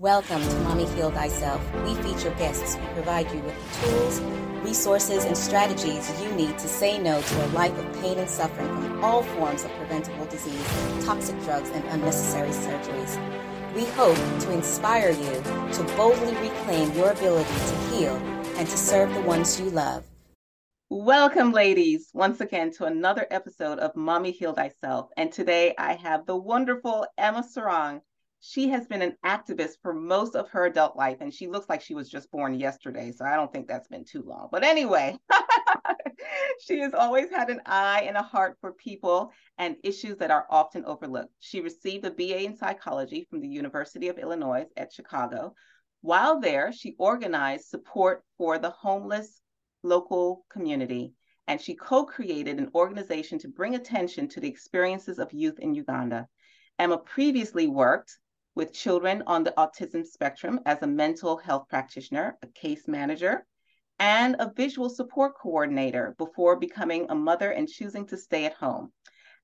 Welcome to Mommy Heal Thyself. We feature guests who provide you with the tools, resources, and strategies you need to say no to a life of pain and suffering from all forms of preventable disease, toxic drugs, and unnecessary surgeries. We hope to inspire you to boldly reclaim your ability to heal and to serve the ones you love. Welcome, ladies, once again to another episode of Mommy Heal Thyself. And today I have the wonderful Emma Sarong she has been an activist for most of her adult life and she looks like she was just born yesterday so i don't think that's been too long. But anyway she has always had an eye and a heart for people and issues that are often overlooked. She received a ba in psychology from the university of illinois at chicago. While there she organized support for the homeless local community and she co-created an organization to bring attention to the experiences of youth in uganda. Emma previously worked with children on the autism spectrum as a mental health practitioner, a case manager, and a visual support coordinator before becoming a mother and choosing to stay at home.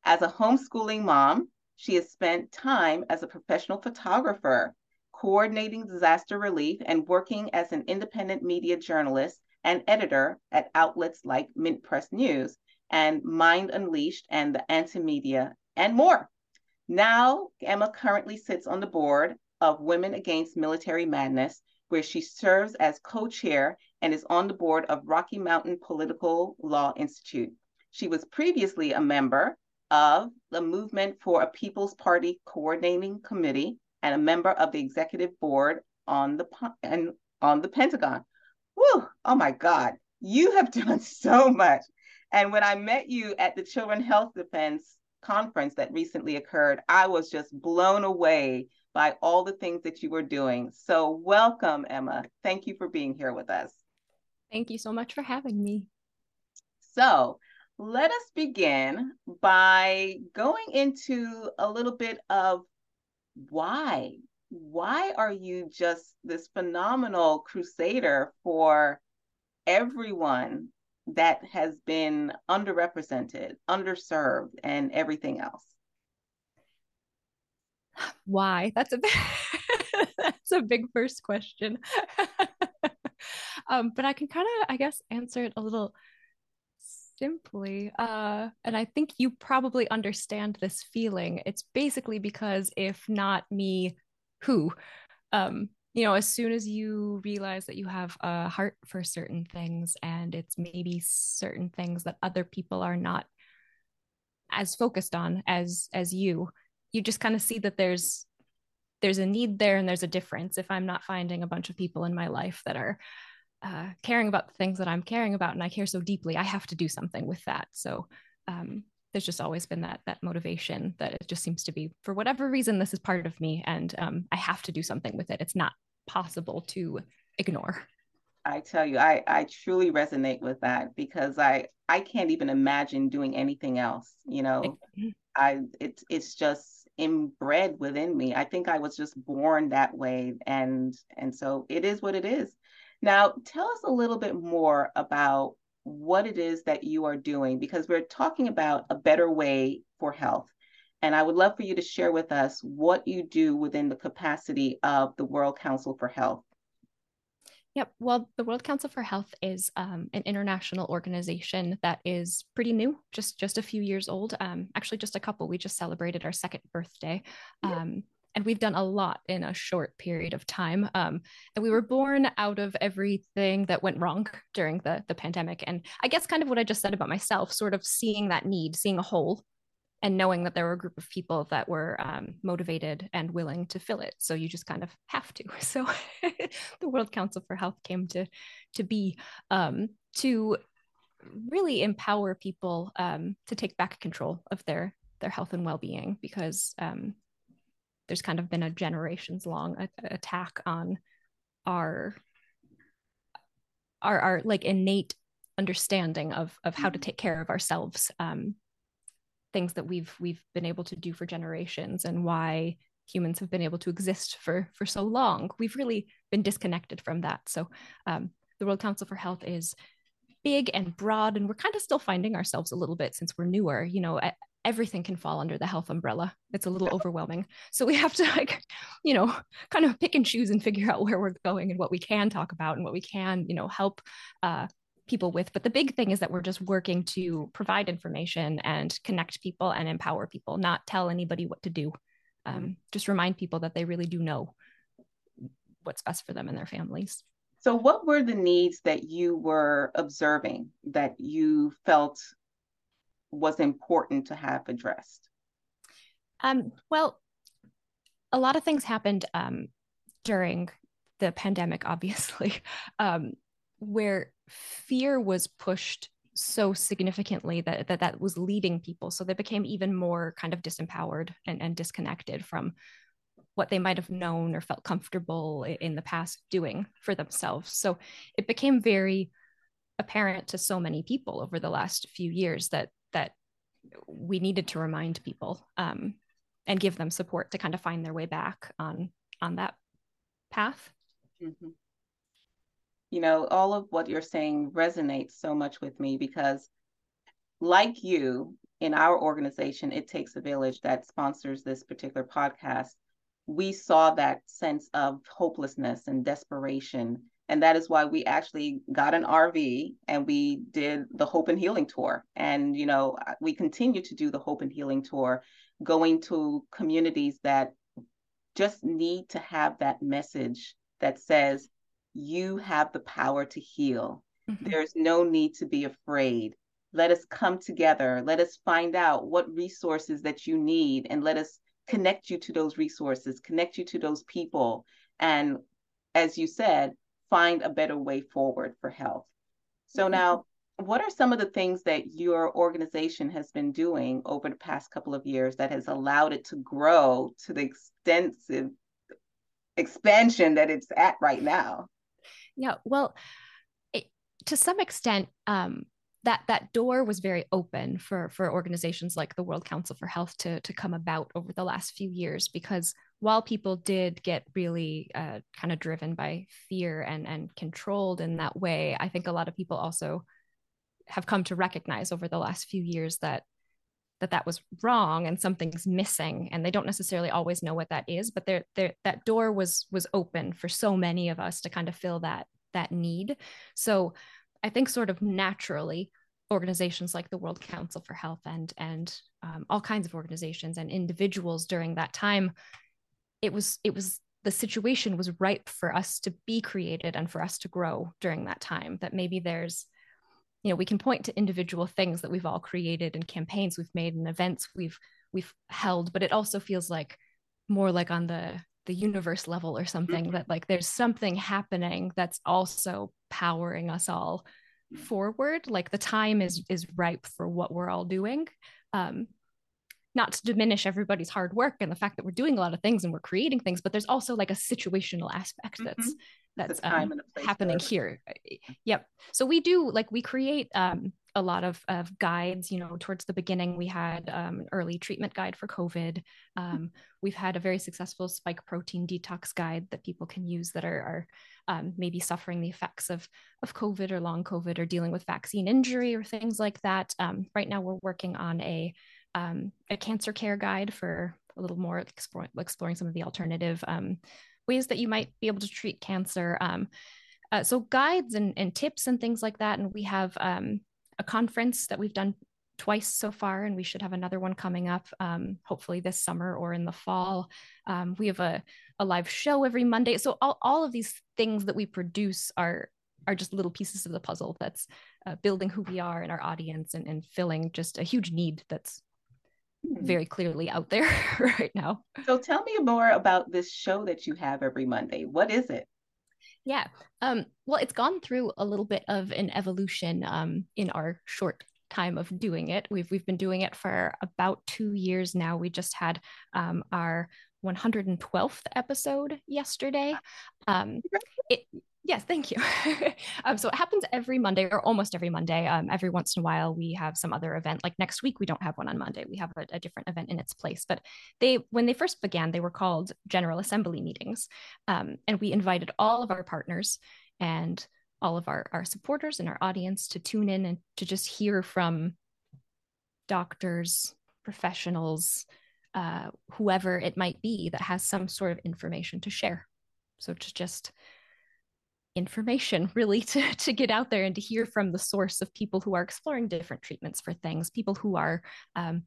As a homeschooling mom, she has spent time as a professional photographer, coordinating disaster relief, and working as an independent media journalist and editor at outlets like Mint Press News and Mind Unleashed and the Anti Media, and more. Now, Emma currently sits on the board of Women Against Military Madness, where she serves as co chair and is on the board of Rocky Mountain Political Law Institute. She was previously a member of the Movement for a People's Party Coordinating Committee and a member of the executive board on the and on the Pentagon. Whew, oh my God, you have done so much. And when I met you at the Children Health Defense conference that recently occurred, I was just blown away by all the things that you were doing. So, welcome, Emma. Thank you for being here with us. Thank you so much for having me. So, let us begin by going into a little bit of why. Why are you just this phenomenal crusader for everyone that has been underrepresented, underserved, and everything else? Why? That's a that's a big first question. um, but I can kind of, I guess, answer it a little simply. Uh, and I think you probably understand this feeling. It's basically because if not me, who? Um, you know, as soon as you realize that you have a heart for certain things and it's maybe certain things that other people are not as focused on as as you, you just kind of see that there's there's a need there and there's a difference if I'm not finding a bunch of people in my life that are uh, caring about the things that I'm caring about and I care so deeply, I have to do something with that. So um, there's just always been that that motivation that it just seems to be for whatever reason this is part of me and um, I have to do something with it. It's not possible to ignore. I tell you, I, I truly resonate with that because I I can't even imagine doing anything else. You know, I it's it's just inbred within me. I think I was just born that way, and and so it is what it is. Now, tell us a little bit more about what it is that you are doing because we're talking about a better way for health. And I would love for you to share with us what you do within the capacity of the World Council for Health. Yep. Well, the World Council for Health is um, an international organization that is pretty new, just just a few years old. Um, actually, just a couple. We just celebrated our second birthday, um, and we've done a lot in a short period of time. Um, and we were born out of everything that went wrong during the the pandemic. And I guess kind of what I just said about myself, sort of seeing that need, seeing a hole and knowing that there were a group of people that were um, motivated and willing to fill it so you just kind of have to so the world council for health came to to be um, to really empower people um, to take back control of their their health and well-being because um, there's kind of been a generations long a- attack on our our our like innate understanding of of how to mm-hmm. take care of ourselves um, things that we've we've been able to do for generations and why humans have been able to exist for for so long we've really been disconnected from that so um, the world council for health is big and broad and we're kind of still finding ourselves a little bit since we're newer you know everything can fall under the health umbrella. It's a little overwhelming. So we have to like, you know, kind of pick and choose and figure out where we're going and what we can talk about and what we can, you know, help uh, people with. But the big thing is that we're just working to provide information and connect people and empower people, not tell anybody what to do. Um, mm-hmm. just remind people that they really do know what's best for them and their families. So, what were the needs that you were observing that you felt was important to have addressed? Um, well, a lot of things happened um, during the pandemic, obviously, um, where fear was pushed so significantly that, that that was leading people. So they became even more kind of disempowered and, and disconnected from what they might have known or felt comfortable in the past doing for themselves. So it became very apparent to so many people over the last few years that that we needed to remind people um, and give them support to kind of find their way back on on that path. Mm-hmm. You know, all of what you're saying resonates so much with me because, like you, in our organization, it takes a village that sponsors this particular podcast we saw that sense of hopelessness and desperation. And that is why we actually got an RV and we did the Hope and Healing Tour. And, you know, we continue to do the Hope and Healing Tour, going to communities that just need to have that message that says, you have the power to heal. Mm-hmm. There's no need to be afraid. Let us come together. Let us find out what resources that you need and let us connect you to those resources, connect you to those people, and as you said, find a better way forward for health. So mm-hmm. now, what are some of the things that your organization has been doing over the past couple of years that has allowed it to grow to the extensive expansion that it's at right now? Yeah, well, it, to some extent, um, that that door was very open for for organizations like the World Council for Health to to come about over the last few years because while people did get really uh, kind of driven by fear and and controlled in that way, I think a lot of people also have come to recognize over the last few years that that that was wrong and something's missing and they don't necessarily always know what that is but there that door was was open for so many of us to kind of fill that that need so I think sort of naturally organizations like the World Council for Health and and um, all kinds of organizations and individuals during that time, it was it was the situation was ripe for us to be created and for us to grow during that time. That maybe there's you know we can point to individual things that we've all created and campaigns we've made and events we've we've held but it also feels like more like on the the universe level or something mm-hmm. that like there's something happening that's also powering us all forward like the time is is ripe for what we're all doing um not to diminish everybody's hard work and the fact that we're doing a lot of things and we're creating things but there's also like a situational aspect mm-hmm. that's um, happening here. Yep. So we do like we create um a lot of, of guides you know towards the beginning we had um, an early treatment guide for covid. Um, we've had a very successful spike protein detox guide that people can use that are, are um, maybe suffering the effects of, of covid or long covid or dealing with vaccine injury or things like that. Um, right now we're working on a, um, a cancer care guide for a little more exploring, exploring some of the alternative um, ways that you might be able to treat cancer uh, so guides and, and tips and things like that and we have um, a conference that we've done twice so far, and we should have another one coming up, um, hopefully this summer or in the fall. Um, we have a, a live show every Monday. So all, all of these things that we produce are are just little pieces of the puzzle that's uh, building who we are and our audience and, and filling just a huge need that's. Very clearly out there right now. So tell me more about this show that you have every Monday. What is it? Yeah. Um, well, it's gone through a little bit of an evolution um, in our short time of doing it. We've we've been doing it for about two years now. We just had um, our 112th episode yesterday. Um, it Yes, thank you. um, so it happens every Monday or almost every Monday. Um, every once in a while, we have some other event. Like next week, we don't have one on Monday. We have a, a, different event in its place. But they, when they first began, they were called General Assembly meetings, um, and we invited all of our partners and all of our our supporters and our audience to tune in and to just hear from doctors, professionals, uh, whoever it might be that has some sort of information to share. So to just information really to, to get out there and to hear from the source of people who are exploring different treatments for things, people who are um,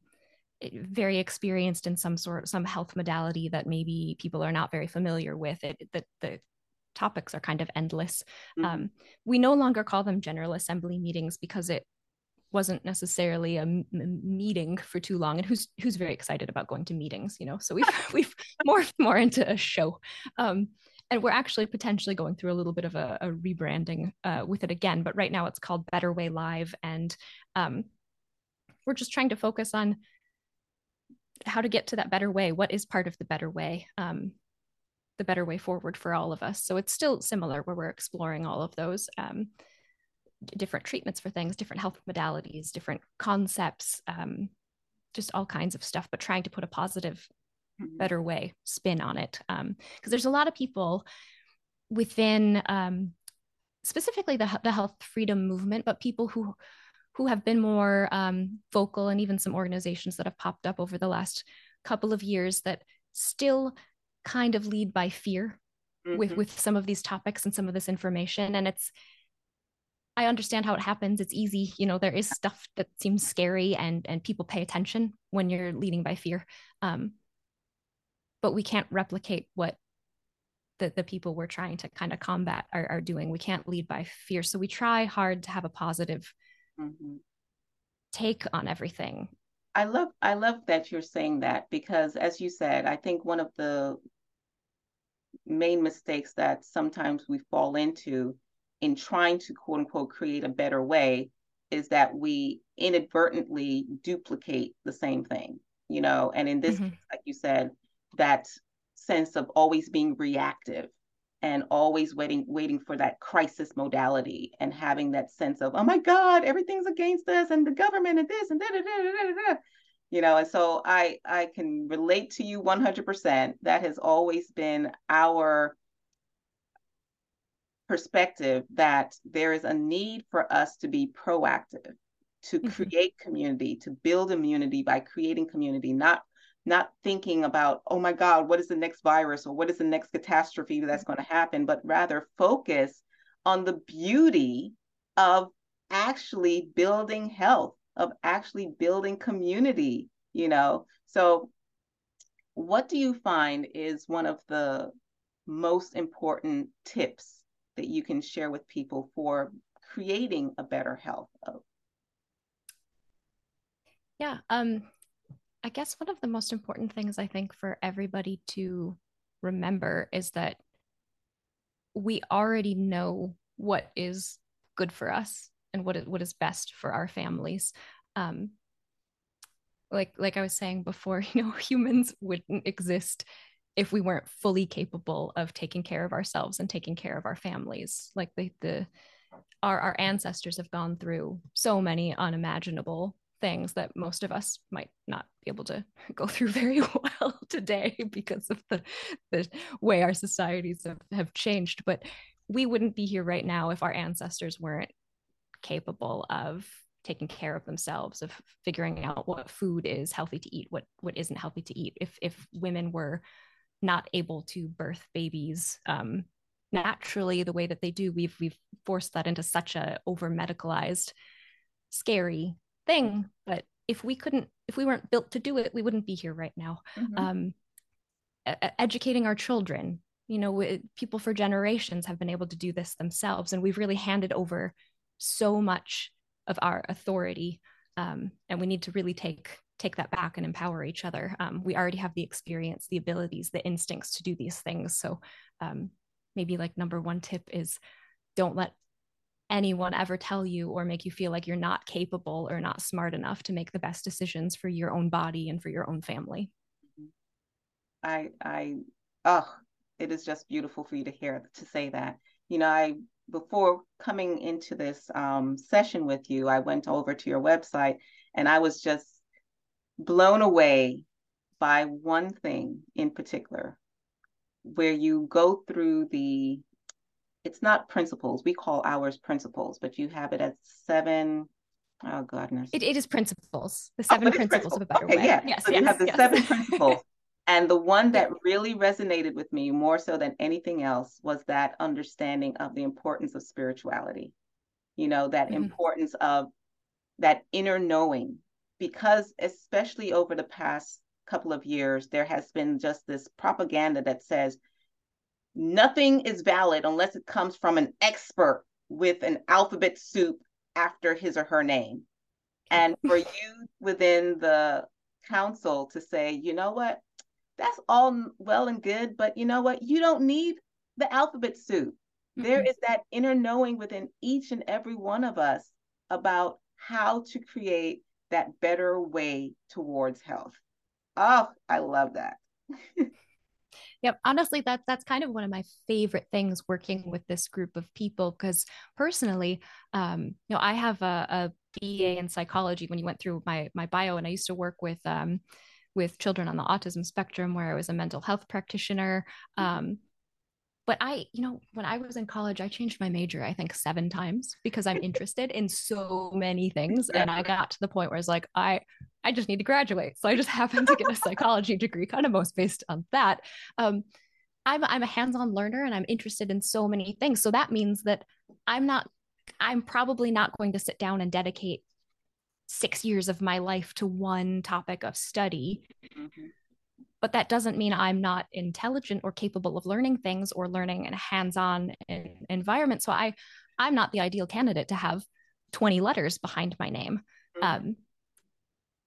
very experienced in some sort some health modality that maybe people are not very familiar with. It that the topics are kind of endless. Mm-hmm. um, we no longer call them general assembly meetings because it wasn't necessarily a m- meeting for too long. And who's who's very excited about going to meetings you know? So we've we've morphed more into a show. Um, and we're actually potentially going through a little bit of a, a rebranding uh, with it again but right now it's called better way live. And um, we're just trying to focus on how to get to that better way what is part of the better way um, the better way forward for all of us. So it's still similar where we're exploring all of those um, different treatments for things different health modalities different concepts um, just all kinds of stuff but trying to put a positive mm-hmm. better way spin on it because um, there's a lot of people within um, specifically the, the health freedom movement but people who who have been more um, vocal and even some organizations that have popped up over the last couple of years that still kind of lead by fear mm-hmm. with with some of these topics and some of this information and it's i understand how it happens it's easy you know there is stuff that seems scary and and people pay attention when you're leading by fear um, but we can't replicate what the, the people we're trying to kind of combat are, are doing we can't lead by fear so we try hard to have a positive mm-hmm. take on everything i love i love that you're saying that because as you said i think one of the main mistakes that sometimes we fall into in trying to quote unquote create a better way is that we inadvertently duplicate the same thing you know and in this mm-hmm. case, like you said that sense of always being reactive and always waiting waiting for that crisis modality and having that sense of oh my god everything's against us and the government and this and da da da da da da. you know and so i i can relate to you 100% that has always been our perspective that there is a need for us to be proactive to mm-hmm. create community to build immunity by creating community not not thinking about, oh my God, what is the next virus or what is the next catastrophe that's going to happen, but rather focus on the beauty of actually building health, of actually building community, you know? So, what do you find is one of the most important tips that you can share with people for creating a better health? Yeah, um, I guess one of the most important things I think for everybody to remember is that we already know what is good for us and what is, what is best for our families. Um, like like I was saying before, you know, humans wouldn't exist if we weren't fully capable of taking care of ourselves and taking care of our families. Like the the our our ancestors have gone through so many unimaginable things that most of us might not be able to go through very well today because of the, the way our societies have, have changed. But we wouldn't be here right now if our ancestors weren't capable of taking care of themselves of figuring out what food is healthy to eat what what isn't healthy to eat if if women were not able to birth babies um, naturally the way that they do we've we've forced that into such a over medicalized scary thing but if we couldn't if we weren't built to do it we wouldn't be here right now. Mm-hmm. um, educating our children you know people for generations have been able to do this themselves and we've really handed over so much of our authority um, and we need to really take take that back and empower each other. Um, we already have the experience the abilities the instincts to do these things. So um, maybe like number one tip is don't let anyone ever tell you or make you feel like you're not capable or not smart enough to make the best decisions for your own body and for your own family. I I oh, it is just beautiful for you to hear to say that. You know, I before coming into this um, session with you, I went over to your website and I was just blown away by one thing in particular, where you go through the it's not principles. We call ours principles, but you have it as seven Oh goodness. It, it is principles. The oh, seven oh, principles of a better okay, way. Yeah. Yes. So yes, you have the yes. seven principles. And the one that really resonated with me more so than anything else was that understanding of the importance of spirituality. You know, that mm-hmm. importance of that inner knowing, because especially over the past couple of years, there has been just this propaganda that says nothing is valid unless it comes from an expert with an alphabet soup after his or her name. And for you within the council to say, you know what, that's all well and good, but you know what, you don't need the alphabet soup. Mm-hmm. There is that inner knowing within each and every one of us about how to create that better way towards health. Oh, I love that. Yep. Honestly, that that's kind of one of my favorite things working with this group of people because personally, um, you know, I have a, a BA in psychology when you went through my my bio, and I used to work with um, with children on the autism spectrum where I was a mental health practitioner. Um, but I, you know, when I was in college, I changed my major, I think seven times because I'm interested in so many things. And I got to the point where I was like, I, I just need to graduate. So I just happened to get a psychology degree, kind of most based on that. Um, I'm, I'm a hands-on learner and I'm interested in so many things. So that means that I'm not, I'm probably not going to sit down and dedicate six years of my life to one topic of study. Mm-hmm but that doesn't mean I'm not intelligent or capable of learning things or learning in a hands-on environment. So I, I'm not the ideal candidate to have 20 letters behind my name. Mm-hmm. Um,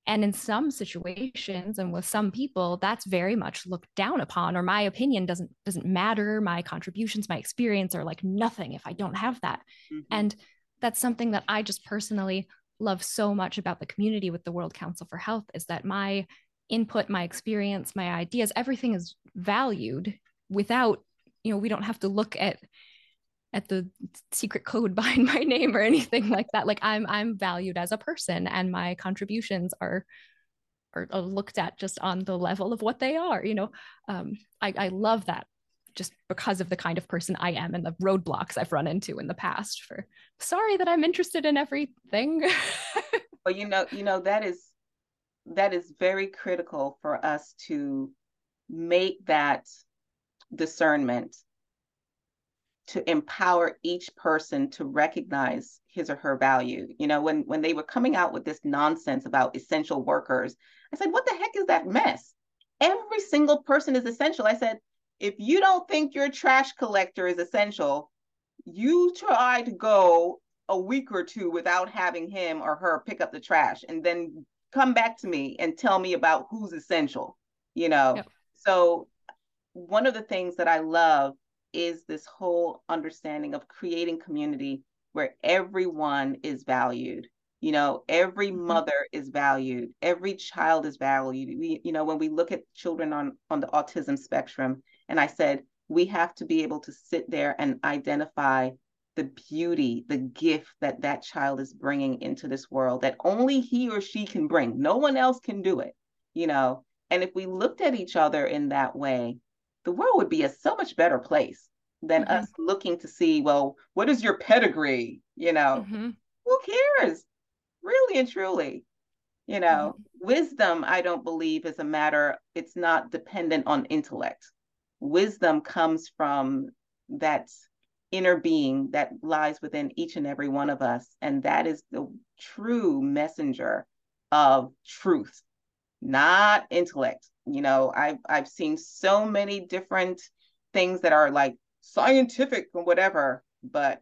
and in some situations and with some people, that's very much looked down upon, or my opinion doesn't doesn't matter. My contributions, my experience are like nothing if I don't have that. Mm-hmm. And that's something that I just personally love so much about the community with the World Council for Health is that my input, my experience, my ideas, everything is valued without, you know, we don't have to look at at the secret code behind my name or anything like that. Like I'm I'm valued as a person and my contributions are are, looked at just on the level of what they are. You know, um, I, I love that just because of the kind of person I am and the roadblocks I've run into in the past for sorry that I'm interested in everything. well, you know, you know, that is that is very critical for us to make that discernment to empower each person to recognize his or her value. You know, when when they were coming out with this nonsense about essential workers, I said, "What the heck is that mess? Every single person is essential." I said, "If you don't think your trash collector is essential, you try to go a week or two without having him or her pick up the trash and then come back to me and tell me about who's essential, you know? Yep. So, one of the things that I love is this whole understanding of creating community where everyone is valued. You know, every mm-hmm. mother is valued, every child is valued. We, you know, when we look at children on on the autism spectrum, and I said we have to be able to sit there and identify the beauty, the gift that that child is bringing into this world that only he or she can bring. No one else can do it, you know. And if we looked at each other in that way, the world would be a so much better place than mm-hmm. us looking to see, well, what is your pedigree? You know, mm-hmm. who cares? Really and truly. You know, mm-hmm. wisdom, I don't believe, is a matter, it's not dependent on intellect. Wisdom comes from that inner being that lies within each and every one of us. And that is the true messenger of truth, not intellect. You know, I've I've seen so many different things that are like scientific or whatever, but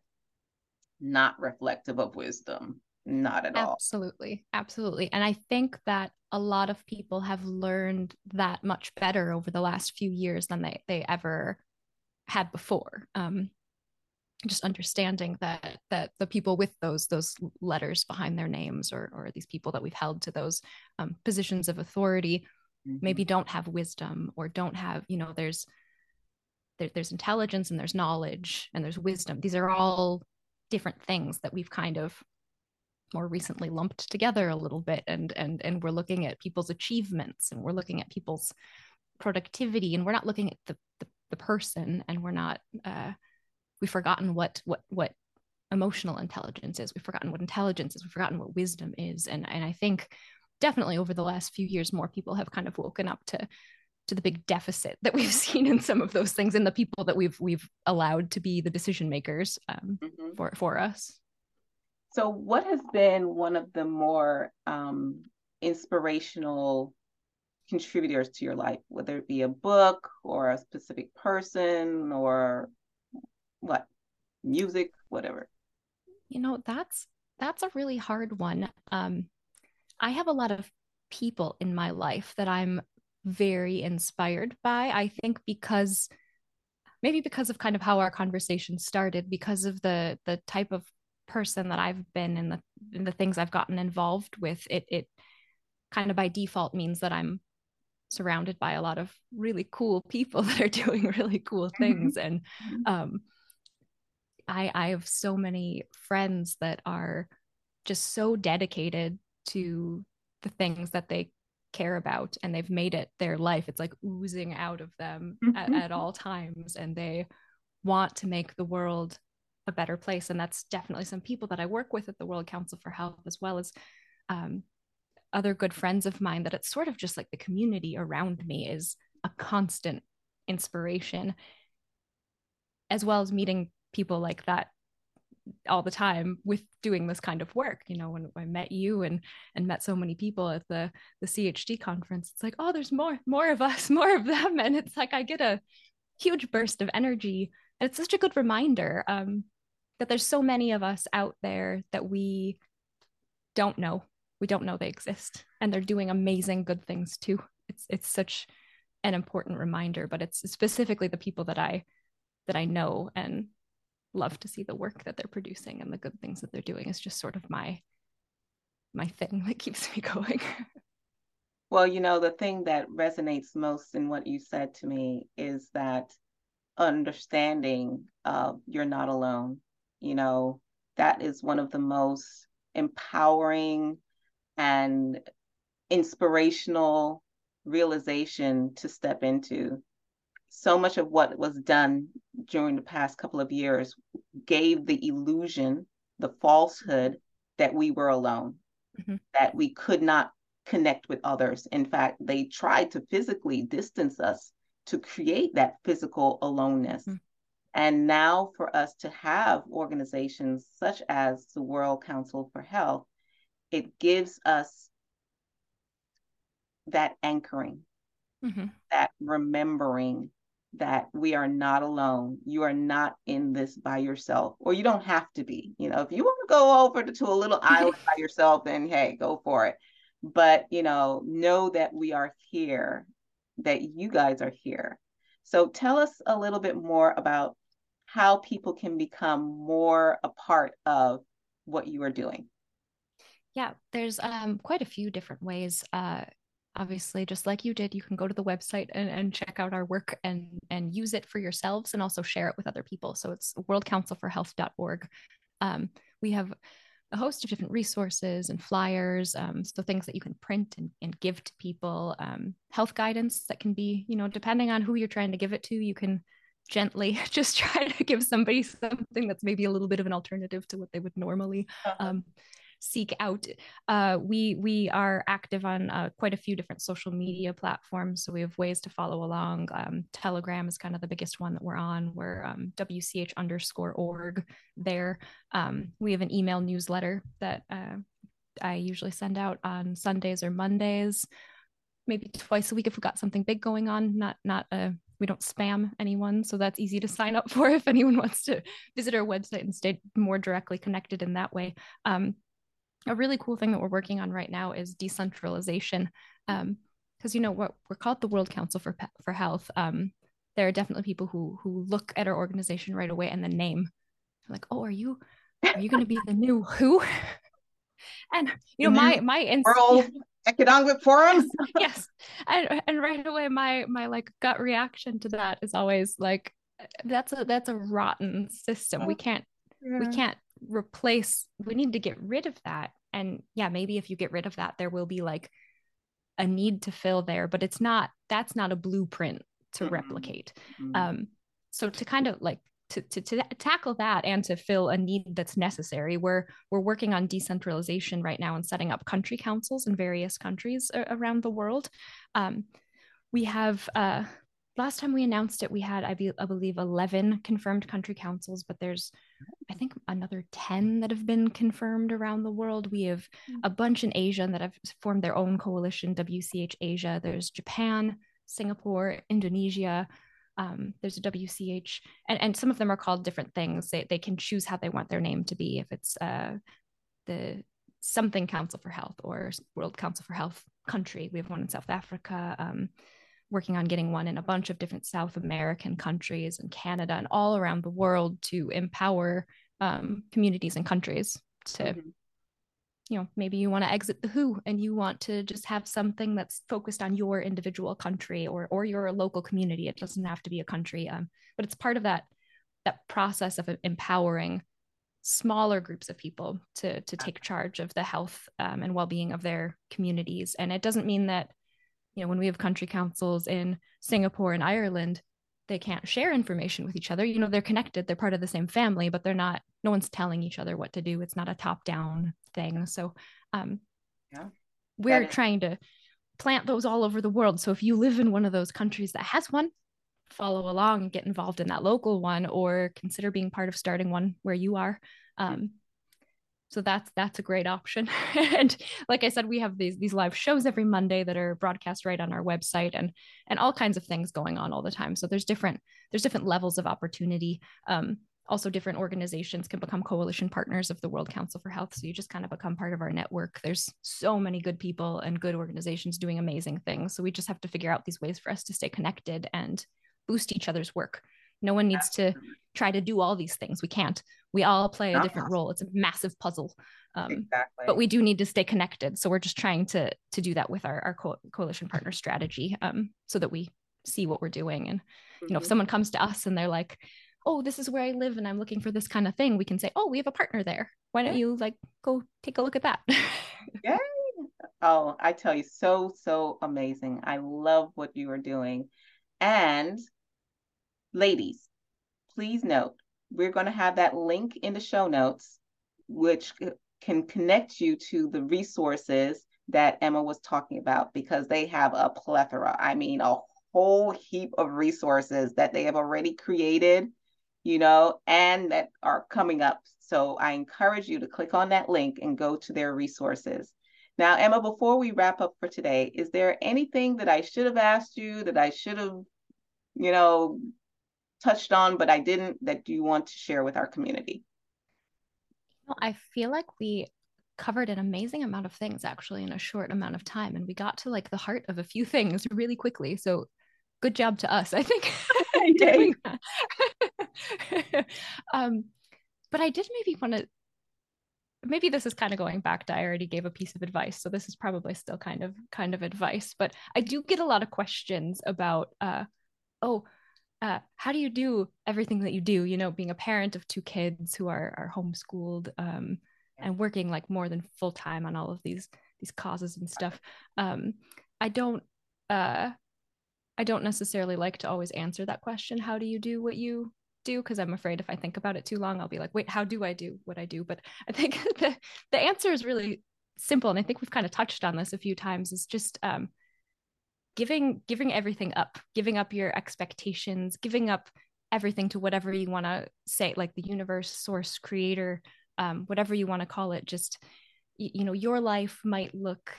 not reflective of wisdom. Not at all. Absolutely. Absolutely. And I think that a lot of people have learned that much better over the last few years than they, they ever had before. Um, just understanding that that the people with those those letters behind their names or or these people that we've held to those um, positions of authority mm-hmm. maybe don't have wisdom or don't have you know there's there, there's intelligence and there's knowledge and there's wisdom these are all different things that we've kind of more recently lumped together a little bit and and and we're looking at people's achievements and we're looking at people's productivity and we're not looking at the the, the person and we're not uh we've forgotten what what what emotional intelligence is. We've forgotten what intelligence is. We've forgotten what wisdom is. And and I think definitely over the last few years, more people have kind of woken up to to the big deficit that we've seen in some of those things in the people that we've we've allowed to be the decision makers um, mm-hmm. for for us. So, what has been one of the more um, inspirational contributors to your life, whether it be a book or a specific person or what, music, whatever? You know, that's that's a really hard one. Um, I have a lot of people in my life that I'm very inspired by. I think because maybe because of kind of how our conversation started, because of the the type of person that I've been and the and the things I've gotten involved with, it it kind of by default means that I'm surrounded by a lot of really cool people that are doing really cool mm-hmm. things. And mm-hmm. um I I have so many friends that are just so dedicated to the things that they care about and they've made it their life it's like oozing out of them mm-hmm. at, at, all times and they want to make the world a better place and that's definitely some people that i work with at the world council for health as well as um, other good friends of mine that it's sort of just like the community around me is a constant inspiration as well as meeting people like that all the time with doing this kind of work. You know when i met you and and met so many people at the the chd conference it's like oh there's more more of us more of them. And it's like i get a huge burst of energy. And it's such a good reminder um, that there's so many of us out there that we don't know. We don't know they exist. And they're doing amazing good things too. It's it's such an important reminder but it's specifically the people that i that i know and love to see the work that they're producing and the good things that they're doing is just sort of my my thing that keeps me going. Well you know the thing that resonates most in what you said to me is that understanding uh, you're not alone. You know that is one of the most empowering and inspirational realization to step into so much of what was done during the past couple of years gave the illusion, the falsehood that we were alone, mm-hmm. that we could not connect with others. In fact, they tried to physically distance us to create that physical aloneness. Mm-hmm. And now, for us to have organizations such as the World Council for Health, it gives us that anchoring, mm-hmm. that remembering that we are not alone. You are not in this by yourself, or you don't have to be. You know, if you want to go over to, to a little island by yourself, then hey, go for it. But, you know, know that we are here, that you guys are here. So tell us a little bit more about how people can become more a part of what you are doing. Yeah, there's um, quite a few different ways. Uh, obviously just like you did you can go to the website and, and check out our work and and use it for yourselves and also share it with other people so it's worldcouncilforhealth.org um, we have a host of different resources and flyers um, so things that you can print and, and give to people um, health guidance that can be you know depending on who you're trying to give it to you can gently just try to give somebody something that's maybe a little bit of an alternative to what they would normally uh-huh. um, seek out. Uh, we we are active on uh, quite a few different social media platforms, so we have ways to follow along. Um, Telegram is kind of the biggest one that we're on. We're um, WCH underscore org there. Um, we have an email newsletter that uh, I usually send out on Sundays or Mondays, maybe twice a week if we've got something big going on. Not not a we don't spam anyone so that's easy to sign up for if anyone wants to visit our website and stay more directly connected in that way um, a really cool thing that we're working on right now is decentralization. Because um, you know we're, we're called the world council for for health. Um, there are definitely people who who look at our organization right away and the name. They're like oh are you are you going to be the new who? And you know my my instinct, world economic forum? Yes. And, and right away my my like gut reaction to that is always like that's a that's a rotten system. We can't yeah. we can't replace we need to get rid of that and yeah maybe if you get rid of that there will be like a need to fill there but it's not that's not a blueprint to mm-hmm. replicate mm-hmm. um so to kind of like to, to, to tackle that and to fill a need that's necessary, we're we're working on decentralization right now and setting up country councils in various countries around the world. Um, we have uh, last time we announced it, we had I, be, I believe eleven confirmed country councils, but there's I think another ten that have been confirmed around the world. We have hmm. a bunch in Asia that have formed their own coalition, WCH Asia. There's Japan, Singapore, Indonesia. Um, there's a WCH, and, and some of them are called different things. They, they can choose how they want their name to be. If it's uh, the something Council for Health or World Council for Health country, we have one in South Africa. Um, working on getting one in a bunch of different South American countries and Canada and all around the world to empower um, communities and countries to mm-hmm. you know maybe you want to exit the who and you want to just have something that's focused on your individual country or or your local community. It doesn't have to be a country um, but it's part of that that process of empowering smaller groups of people to to take charge of the health um, and well-being of their communities. And it doesn't mean that you know when we have country councils in singapore and ireland they can't share information with each other. You know they're connected they're part of the same family but they're not no one's telling each other what to do. It's not a top down thing. So um yeah. we're trying to plant those all over the world. So if you live in one of those countries that has one follow along and get involved in that local one or consider being part of starting one where you are. Um, so that's that's a great option. And like i said we have these these live shows every monday that are broadcast right on our website and and all kinds of things going on all the time. So there's different there's different levels of opportunity. Um, also different organizations can become coalition partners of the world council for health. So you just kind of become part of our network. There's so many good people and good organizations doing amazing things. So we just have to figure out these ways for us to stay connected and boost each other's work. No one needs to try to do all these things. We can't. We all play a different role. It's a massive puzzle. Um, exactly. But we do need to stay connected. So we're just trying to to do that with our our co- coalition partner strategy, um, so that we see what we're doing. And mm-hmm. you know, if mm-hmm. someone comes to us and they're like, "Oh, this is where I live, and I'm looking for this kind of thing," we can say, "Oh, we have a partner there. Why don't you like go take a look at that?" Yay! Oh, I tell you, so so amazing. I love what you are doing, and ladies, please note we're going to have that link in the show notes, which can connect you to the resources that Emma was talking about because they have a plethora. I mean, a whole heap of resources that they have already created, you know, and that are coming up. So I encourage you to click on that link and go to their resources. Now, Emma, before we wrap up for today, is there anything that I should have asked you that I should have, you know, touched on, but I didn't, that you want to share with our community? Well, I feel like we covered an amazing amount of things actually in a short amount of time. And we got to like the heart of a few things really quickly. So good job to us, I think. um, but I did maybe want to maybe this is kind of going back to I already gave a piece of advice, so this is probably still kind of kind of advice. But I do get a lot of questions about, uh, oh, uh, how do you do everything that you do? You know, being a parent of two kids who are are homeschooled um, and working like more than full time on all of these these causes and stuff. Um, I don't uh, I don't necessarily like to always answer that question. How do you do what you do? Because I'm afraid if I think about it too long, I'll be like, wait, how do I do what I do? But I think the the answer is really simple, and I think we've kind of touched on this a few times. Is just um, giving giving everything up giving up your expectations giving up everything to whatever you want to say like the universe source creator um, whatever you want to call it just you, you know your life might look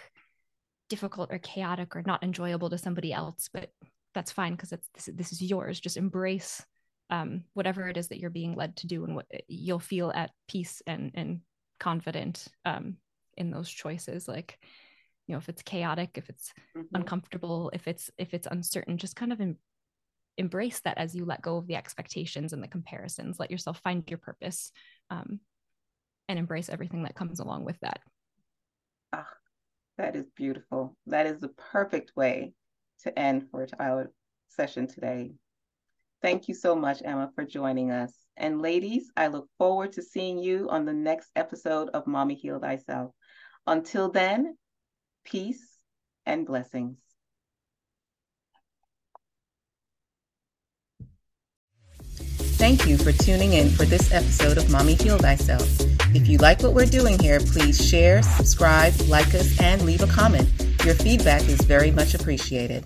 difficult or chaotic or not enjoyable to somebody else but that's fine because this, this is yours. Just embrace um, whatever it is that you're being led to do and what you'll feel at peace and and confident um, in those choices like you know if it's chaotic if it's mm-hmm. uncomfortable if it's if it's uncertain just kind of em- embrace that as you let go of the expectations and the comparisons. Let yourself find your purpose um, and embrace everything that comes along with that. Ah, that is beautiful. That is the perfect way to end for our session today. Thank you so much emma for joining us. And ladies i look forward to seeing you on the next episode of mommy heal thyself. Until then peace, and blessings. thank you for tuning in for this episode of Mommy Heal Thyself. If you like what we're doing here, please share, subscribe, like us, and leave a comment. Your feedback is very much appreciated.